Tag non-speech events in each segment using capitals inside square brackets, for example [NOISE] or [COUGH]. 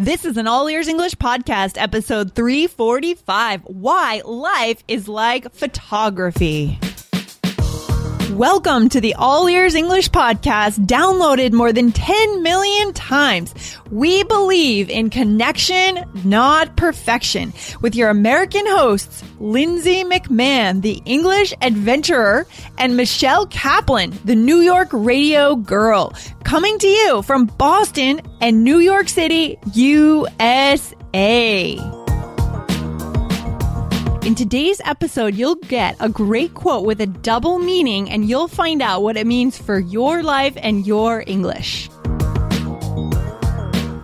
This is an All Ears English podcast, episode 345 Why Life is Like Photography. Welcome to the All Ears English podcast, downloaded more than 10 million times. We believe in connection, not perfection, with your American hosts, Lindsay McMahon, the English adventurer, and Michelle Kaplan, the New York radio girl, coming to you from Boston and New York City, USA. In today's episode, you'll get a great quote with a double meaning and you'll find out what it means for your life and your English.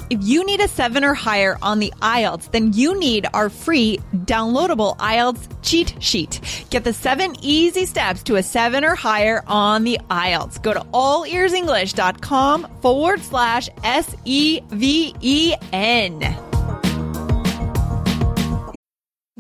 If you need a seven or higher on the IELTS, then you need our free downloadable IELTS cheat sheet. Get the seven easy steps to a seven or higher on the IELTS. Go to allearsenglish.com forward slash S E V E N.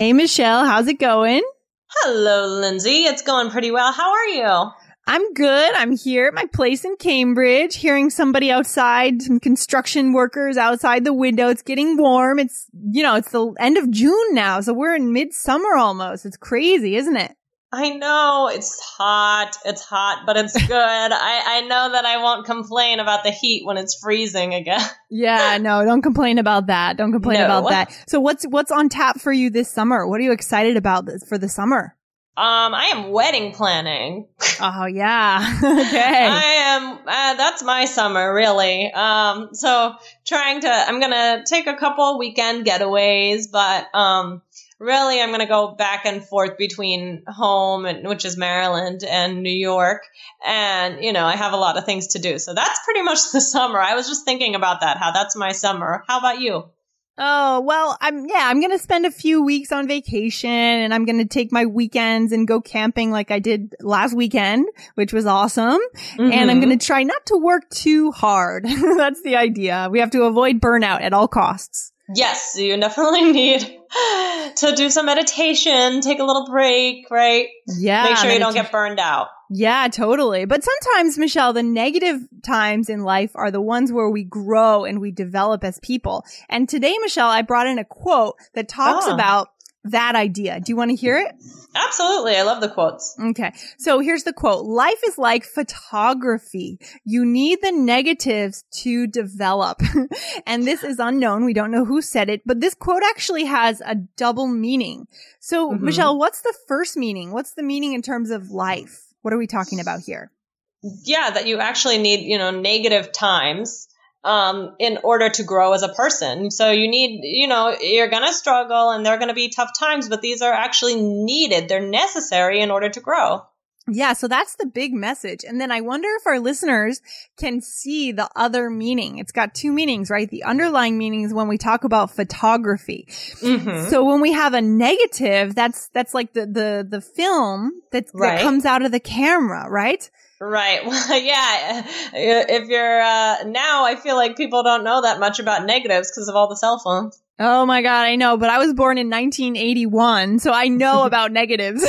Hey, Michelle, how's it going? Hello, Lindsay. It's going pretty well. How are you? I'm good. I'm here at my place in Cambridge, hearing somebody outside, some construction workers outside the window. It's getting warm. It's, you know, it's the end of June now. So we're in midsummer almost. It's crazy, isn't it? I know it's hot. It's hot, but it's [LAUGHS] good. I, I know that I won't complain about the heat when it's freezing again. Yeah, no, don't complain about that. Don't complain No. about that. So what's what's on tap for you this summer? What are you excited about for the summer? Um, I am wedding planning. [LAUGHS] Oh yeah. [LAUGHS] okay. I am. Uh, that's my summer, really. Um, so trying to. I'm gonna take a couple weekend getaways, but um, really, I'm gonna go back and forth between home, and, which is Maryland, and New York, and you know, I have a lot of things to do. So that's pretty much the [LAUGHS] summer. I was just thinking about that. How that's my summer. How about you? Oh, well, I'm, yeah, I'm going to spend a few weeks on vacation and I'm going to take my weekends and go camping like I did last weekend, which was awesome. And I'm going to mm-hmm. try not to work too hard. [LAUGHS] That's the idea. We have to avoid burnout at all costs. Yes, you definitely [LAUGHS] need to do some meditation, take a little break, right? Yeah. Make sure you don't get burned out. Yeah, totally. But sometimes, Michelle, the negative times in life are the ones where we grow and we develop as people. And today, Michelle, I brought in a quote that talks Ah. about that idea. Do you want to hear it? Absolutely. I love the quotes. Okay. So here's the quote. Life is like photography. You need the negatives to develop. [LAUGHS] and this is unknown. We don't know who said it, but this quote actually has a double meaning. So Mhm. Michelle, what's the first meaning? What's the meaning in terms of life? What are we talking about here? Yeah, that you actually need, you know, negative times um, in order to grow as a person. So you need, you know, you're going to struggle and there are going to be tough times, but these are actually needed. They're necessary in order to grow. Yeah, so that's the big message. And then I wonder if our listeners can see the other meaning. It's got two meanings, right? The underlying meaning is when we talk about photography. Mhm. So when we have a negative, that's that's like the the the film that Right. that comes out of the camera, right? Right. [LAUGHS] Well, yeah. If you're uh, now, I feel like people don't know that much about negatives because of all the cell phones. Oh my god, I know, but I was born in 1981, so I know [LAUGHS] about negatives.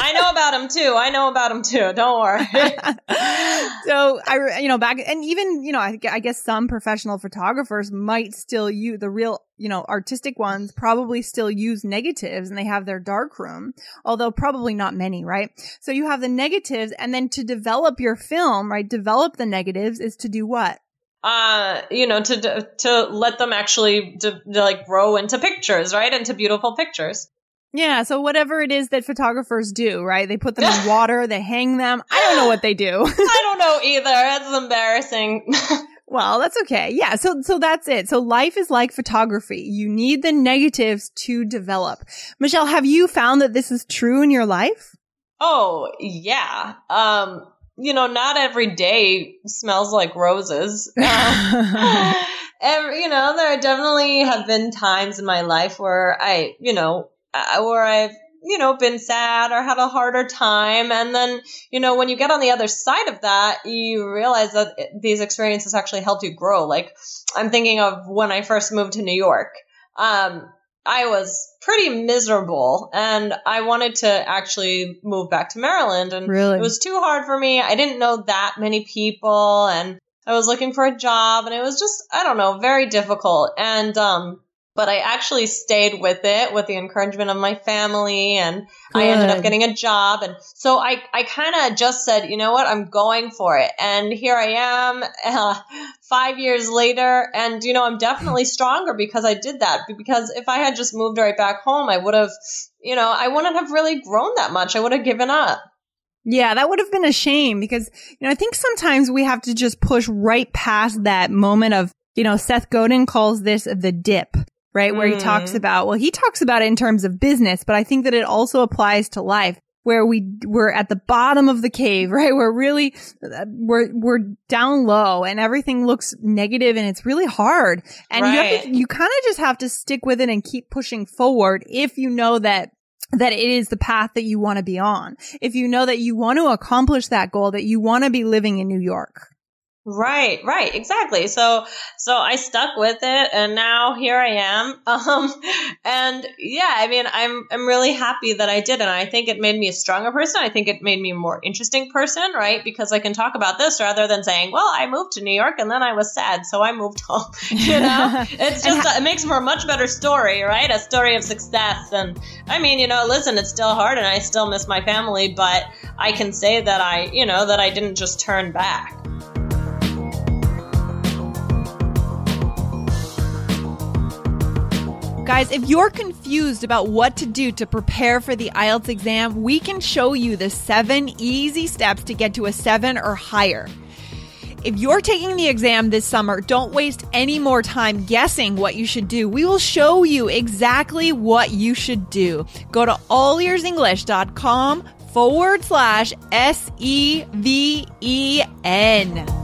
I know about them too. I know about them too. Don't worry. [LAUGHS] so I, you know, back and even you know, I, I guess some professional photographers might still use the real, you know, artistic ones probably still use negatives and they have their dark room, although probably not many, right? So you have the negatives, and then to develop your film, right? Develop the negatives is to do what? Uh, you know, to to let them actually to, to like grow into pictures, right? Into beautiful pictures. Yeah, so whatever it is that photographers do, right? They put them in [LAUGHS] water, they hang them. I don't know what they do. [LAUGHS] I don't know either. That's embarrassing. [LAUGHS] Well, that's okay. Yeah. So, so that's it. So life is like photography. You need the negatives to develop. Michelle, have you found that this is true in your life? oh yeah. Um, you know, not every day smells like roses. [LAUGHS] Um, [LAUGHS] every, you know, there definitely have been times in my life where I, you know, where I've you know, been sad or had a harder time. And then, you know, when you get on the other side of that, you realize that these experiences actually helped you grow. Like, I'm thinking of when I first moved to New York. Um, I was pretty miserable and I wanted to actually move back to Maryland and really? it was too hard for me. I didn't know that many people and I was looking for a job and it was just, I don't know, very difficult. And, um, but I actually stayed with it with the encouragement of my family and Good. I ended up getting a job. And so I, I kind of just said, you know what, I'm going for it. And here I am uh, five years later. And, you know, I'm definitely [CLEARS THROAT] stronger because I did that. Because if I had just moved right back home, I would have, you know, I wouldn't have really grown that much. I would have given up. Yeah, that would have been a shame because, you know, I think sometimes we have to just push right past that moment of, you know, Seth Godin calls this the dip right? Where mm. he talks mm. about, well, he talks about it in terms of business, but I think that it also applies to life where we we're at the bottom of the cave, [LAUGHS] right? We're really we're we're down low and everything looks negative and it's really hard. And right. you have to, you kind of just have to stick with it and keep pushing forward if you know that that it is the path that you want to be on. If you know that you want to accomplish that goal, that you want to be living in New York. Right, right, exactly. So, so I stuck with it, and now here I am. [LAUGHS] Um, and yeah, I mean, I'm I'm really happy that I did, and I think it made me a stronger person. I think it made me a more interesting person, right? Because I can talk about this rather than saying, "Well, I moved to New York and then I was sad, so I moved [LAUGHS] home." [LAUGHS] you know, it's just ha- it makes for a much better story, right? A story of success. And I mean, you know, listen, it's still hard, and I still miss my family, but I can say that I, you know, that I didn't just turn back. Guys, if you're confused about what to do to prepare for the IELTS exam, we can show you the seven easy steps to get to a seven or higher. If you're taking the exam this summer, don't waste any more time guessing what you should do. We will show you exactly what you should do. Go to allearsenglish.com forward slash S E V E N.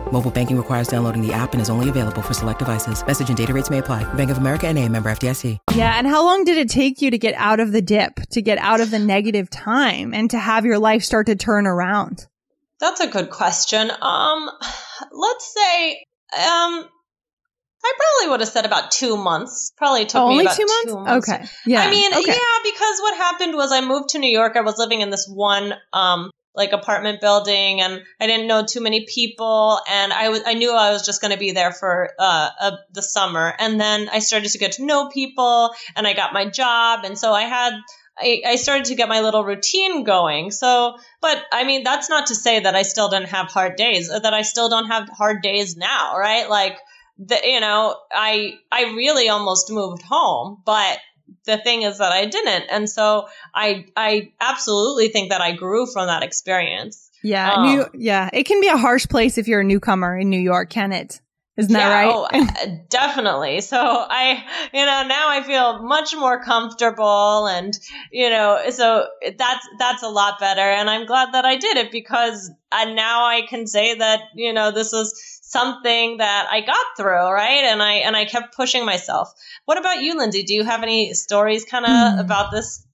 Mobile banking requires downloading the app and is only available for select devices. Message and data rates may apply. Bank of America and a member FDIC. Yeah. And how long did it take you to get out of the dip, to get out of the negative time and to have your life start to turn around? That's a good question. Um, let's say, um, I probably would have said about two months. Probably took me only about two months? two months. Okay. Yeah. I mean, okay. yeah, because what happened was I moved to New York. I was living in this one um like apartment building and I didn't know too many people and I was I knew I was just going to be there for uh, uh, the summer and then I started to get to know people and I got my job and so I had I, I started to get my little routine going. So, but I mean, that's not to say that I still didn't have hard days, that I still don't have hard days now, right? Like, the, you know, I I really almost moved home, but the thing is that I didn't. And so I I absolutely think that I grew from that experience. Yeah, um, new, yeah, it can be a harsh place if you're a newcomer in New York, can it? Isn't that yeah, right? Oh, [LAUGHS] uh, definitely. So I, you know, now I feel much more comfortable and, you know, so that's, that's a lot better. And I'm glad that I did it because and now I can say that, you know, this was something that I got through, right? And I and I kept pushing myself. What about you, Lindsay? Do you have any stories kind of mm. about this?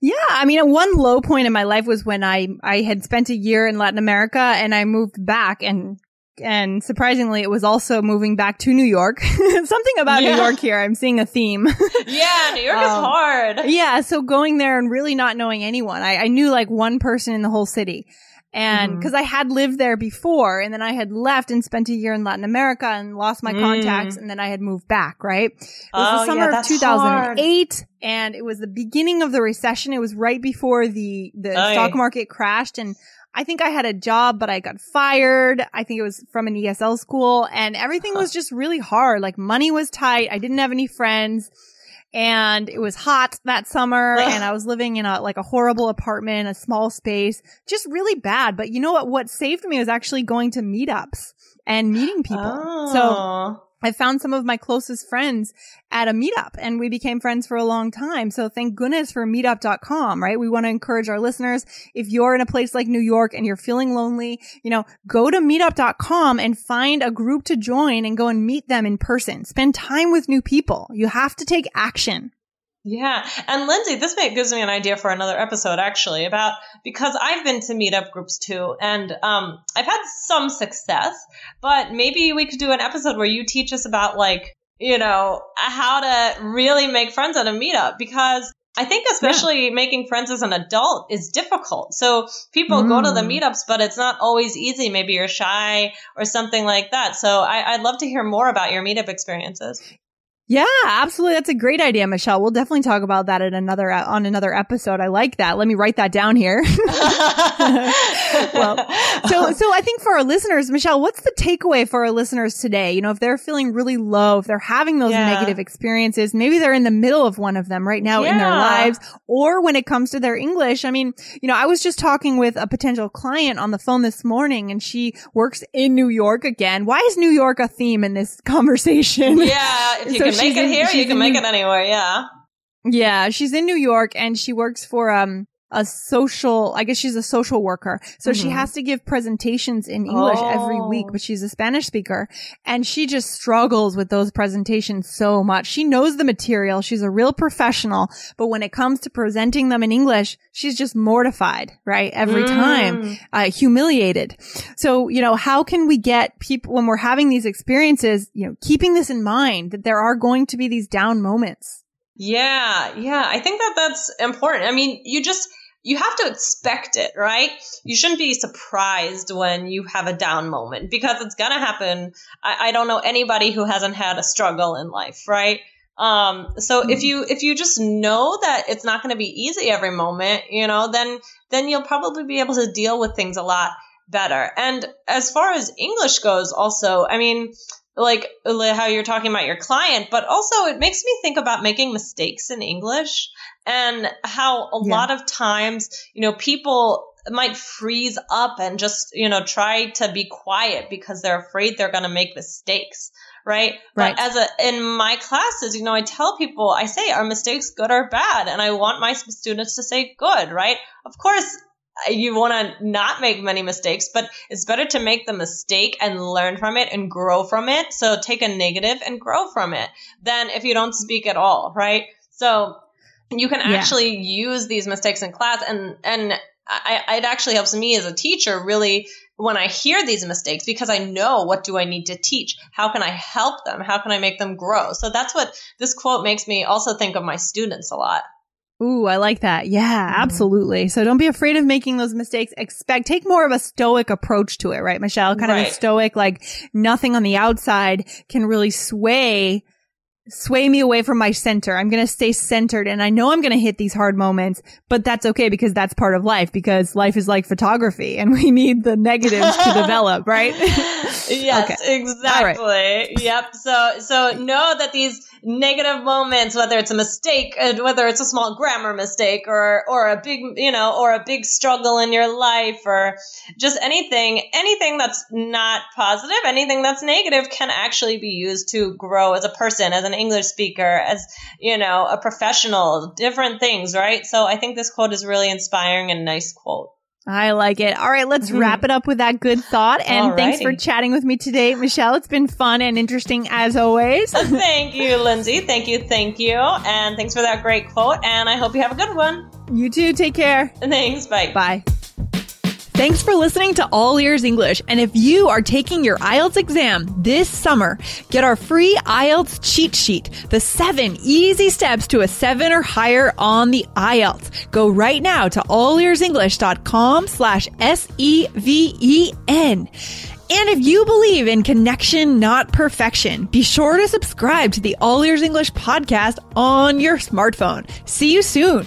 Yeah, I mean, one low point in my life was when I I had spent a year in Latin America and I moved back and and surprisingly, it was also moving back to New York. [LAUGHS] Something about yeah. New York here, I'm seeing a theme. [LAUGHS] yeah, New York um, is hard. Yeah, so going there and really not knowing anyone, I, I knew like one person in the whole city. And because mm-hmm. I had lived there before and then I had left and spent a year in Latin America and lost my mm. contacts and then I had moved back, right? It was oh, the summer yeah, of 2008 hard. and it was the beginning of the recession. It was right before the, the oh, stock market crashed and I think I had a job, but I got fired. I think it was from an ESL school and everything was just really hard. Like money was tight. I didn't have any friends and it was hot that summer and I was living in a, like a horrible apartment, a small space, just really bad. But you know what? What saved me was actually going to meetups and meeting people. Oh. So I found some of my closest friends at a meetup and we became friends for a long time. So thank goodness for meetup.com, right? We want to encourage our listeners. If you're in a place like New York and you're feeling lonely, you know, go to meetup.com and find a group to join and go and meet them in person. Spend time with new people. You have to take action. Yeah. And Lindsay, this may, gives me an idea for another episode actually about because I've been to meetup groups too and um, I've had some success, but maybe we could do an episode where you teach us about like, you know, how to really make friends at a meetup because I think especially yeah. making friends as an adult is difficult. So people mm. go to the mm. meetups, but it's not always easy. Maybe you're shy or something like that. So I, would love to hear more about your meetup experiences. Yeah, absolutely. That's a great idea, Michelle. We'll definitely talk about that in another uh, on another episode. I like that. Let me write that down here. [LAUGHS] well, so so I think for our listeners, Michelle, what's the takeaway for our listeners today? You know, if they're feeling really low, if they're having those yeah. negative experiences, maybe they're in the middle of one of them right now yeah. in their lives, or when it comes to their English. I mean, you know, I was just talking with a potential client on the phone this morning, and she works in New York again. Why is New York a theme in this conversation? Yeah, if you [LAUGHS] so make it in, here, you can make it anywhere. Yeah. Yeah, she's in New York and she works for um a social, I guess she's a social worker. So mm-hmm. she has to give presentations in English oh. every week, but she's a Spanish speaker and she just struggles with those presentations so much. She knows the material. She's a real professional, but when it comes to presenting them in English, she's just mortified, right? Every mm. time, uh, humiliated. So, you know, how can we get people when we're having these experiences, you know, keeping this in mind that there are going to be these down moments? Yeah, yeah. I think that that's important. I mean, you just you have to expect it, right? You shouldn't be surprised when you have a down moment because it's gonna happen. I, I don't know anybody who hasn't had a struggle in life, right? Um, so mm-hmm. if you if you just know that it's not going to be easy every moment, you know, then then you'll probably be able to deal with things a lot better. And as far as English goes, also, I mean, like how you're talking about your client, but also it makes me think about making mistakes in English and how a yeah. lot of times, you know, people might freeze up and just, you know, try to be quiet because they're afraid they're going to make mistakes. Right? right. But as a, in my classes, you know, I tell people, I say, are mistakes good or bad? And I want my students to say good, right? Of course, you want to not make many mistakes, but it's better to make the mistake and learn from it and grow from it. So take a negative and grow from it than if you don't speak at all, right? So you can actually yeah. use these mistakes in class and, and I, it actually helps me as a teacher really when I hear these mistakes because I know what do I need to teach? How can I help them? How can I make them grow? So that's what this quote makes me also think of my students a lot. Ooh, I like that. Yeah, mm-hmm. absolutely. So don't be afraid of making those mistakes. Expect, take more of a stoic approach to it, right, Michelle? Kind right. of a stoic, like nothing on the outside can really sway sway me away from my center. I'm going to stay centered and I know I'm going to hit these hard moments, but that's okay because that's part of life because life is like photography and [LAUGHS] we need the negatives to [LAUGHS] develop, right? [LAUGHS] [LAUGHS] yes, okay. exactly. Right. Yep. So, so know that these negative moments, whether it's a mistake, uh, whether it's a small grammar mistake or, or a big, you know, or a big struggle in your life or just anything, anything that's not positive, anything that's negative can actually be used to grow as a person, as an English speaker, as, you know, a professional, different things, right? So I think this quote is really inspiring and nice quote. I like it. All right, let's mm-hmm. wrap it up with that good thought. And Alrighty. thanks for chatting with me today, Michelle. It's been fun and interesting as always. [LAUGHS] thank you, Lindsay. Thank you, thank you. And thanks for that great quote. And I hope you have a good one. You too. Take care. Thanks. Bye. Bye. Thanks for listening to All Ears English. And if you are taking your IELTS exam this summer, get our free IELTS cheat sheet, the seven easy steps to a seven or higher on the IELTS. Go right now to allearsenglish.com slash S-E-V-E-N. And if you believe in connection, not perfection, be sure to subscribe to the All Ears English podcast on your smartphone. See you soon.